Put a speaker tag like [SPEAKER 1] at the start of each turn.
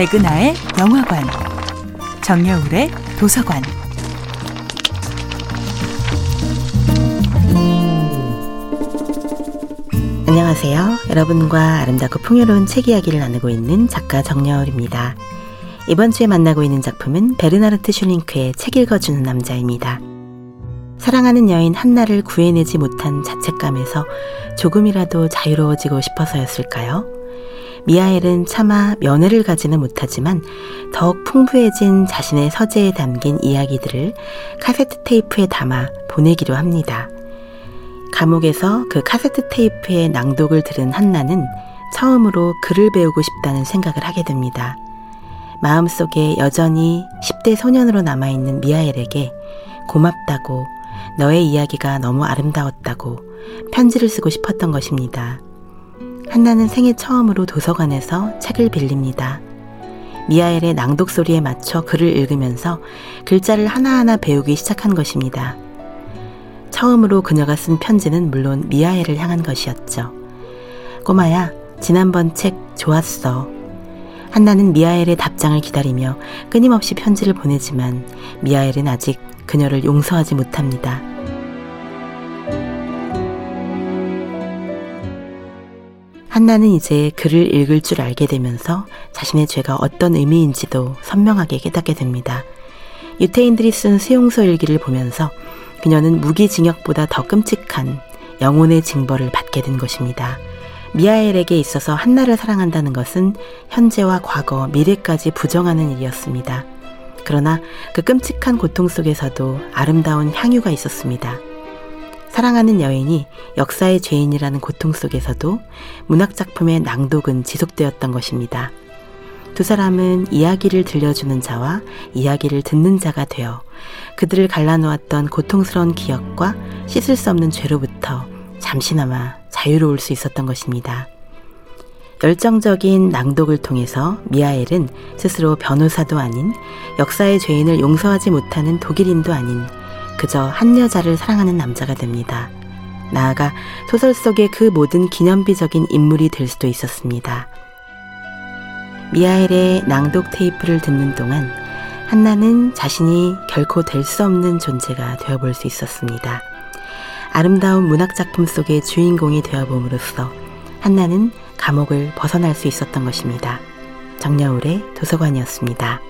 [SPEAKER 1] 백은하의 영화관, 정여울의 도서관.
[SPEAKER 2] 안녕하세요. 여러분과 아름답고 풍요로운 책 이야기를 나누고 있는 작가 정여울입니다. 이번 주에 만나고 있는 작품은 베르나르트 슐링크의 책 읽어주는 남자입니다. 사랑하는 여인 한나를 구해내지 못한 자책감에서 조금이라도 자유로워지고 싶어서였을까요? 미하엘은 차마 면회를 가지는 못하지만 더욱 풍부해진 자신의 서재에 담긴 이야기들을 카세트 테이프에 담아 보내기로 합니다. 감옥에서 그 카세트 테이프의 낭독을 들은 한나는 처음으로 글을 배우고 싶다는 생각을 하게 됩니다. 마음속에 여전히 10대 소년으로 남아있는 미하엘에게 고맙다고 너의 이야기가 너무 아름다웠다고 편지를 쓰고 싶었던 것입니다. 한나는 생애 처음으로 도서관에서 책을 빌립니다. 미하엘의 낭독 소리에 맞춰 글을 읽으면서 글자를 하나하나 배우기 시작한 것입니다. 처음으로 그녀가 쓴 편지는 물론 미하엘을 향한 것이었죠. 꼬마야, 지난번 책 좋았어. 한나는 미하엘의 답장을 기다리며 끊임없이 편지를 보내지만 미하엘은 아직 그녀를 용서하지 못합니다. 한나는 이제 글을 읽을 줄 알게 되면서 자신의 죄가 어떤 의미인지도 선명하게 깨닫게 됩니다. 유태인들이 쓴 수용소 일기를 보면서 그녀는 무기징역보다 더 끔찍한 영혼의 징벌을 받게 된 것입니다. 미하엘에게 있어서 한나를 사랑한다는 것은 현재와 과거, 미래까지 부정하는 일이었습니다. 그러나 그 끔찍한 고통 속에서도 아름다운 향유가 있었습니다. 사랑하는 여인이 역사의 죄인이라는 고통 속에서도 문학작품의 낭독은 지속되었던 것입니다. 두 사람은 이야기를 들려주는 자와 이야기를 듣는 자가 되어 그들을 갈라놓았던 고통스러운 기억과 씻을 수 없는 죄로부터 잠시나마 자유로울 수 있었던 것입니다. 열정적인 낭독을 통해서 미하엘은 스스로 변호사도 아닌 역사의 죄인을 용서하지 못하는 독일인도 아닌 그저 한 여자를 사랑하는 남자가 됩니다. 나아가 소설 속의 그 모든 기념비적인 인물이 될 수도 있었습니다. 미하엘의 낭독 테이프를 듣는 동안 한나는 자신이 결코 될 수 없는 존재가 되어볼 수 있었습니다. 아름다운 문학작품 속의 주인공이 되어봄으로써 한나는 감옥을 벗어날 수 있었던 것입니다. 정여울의 도서관이었습니다.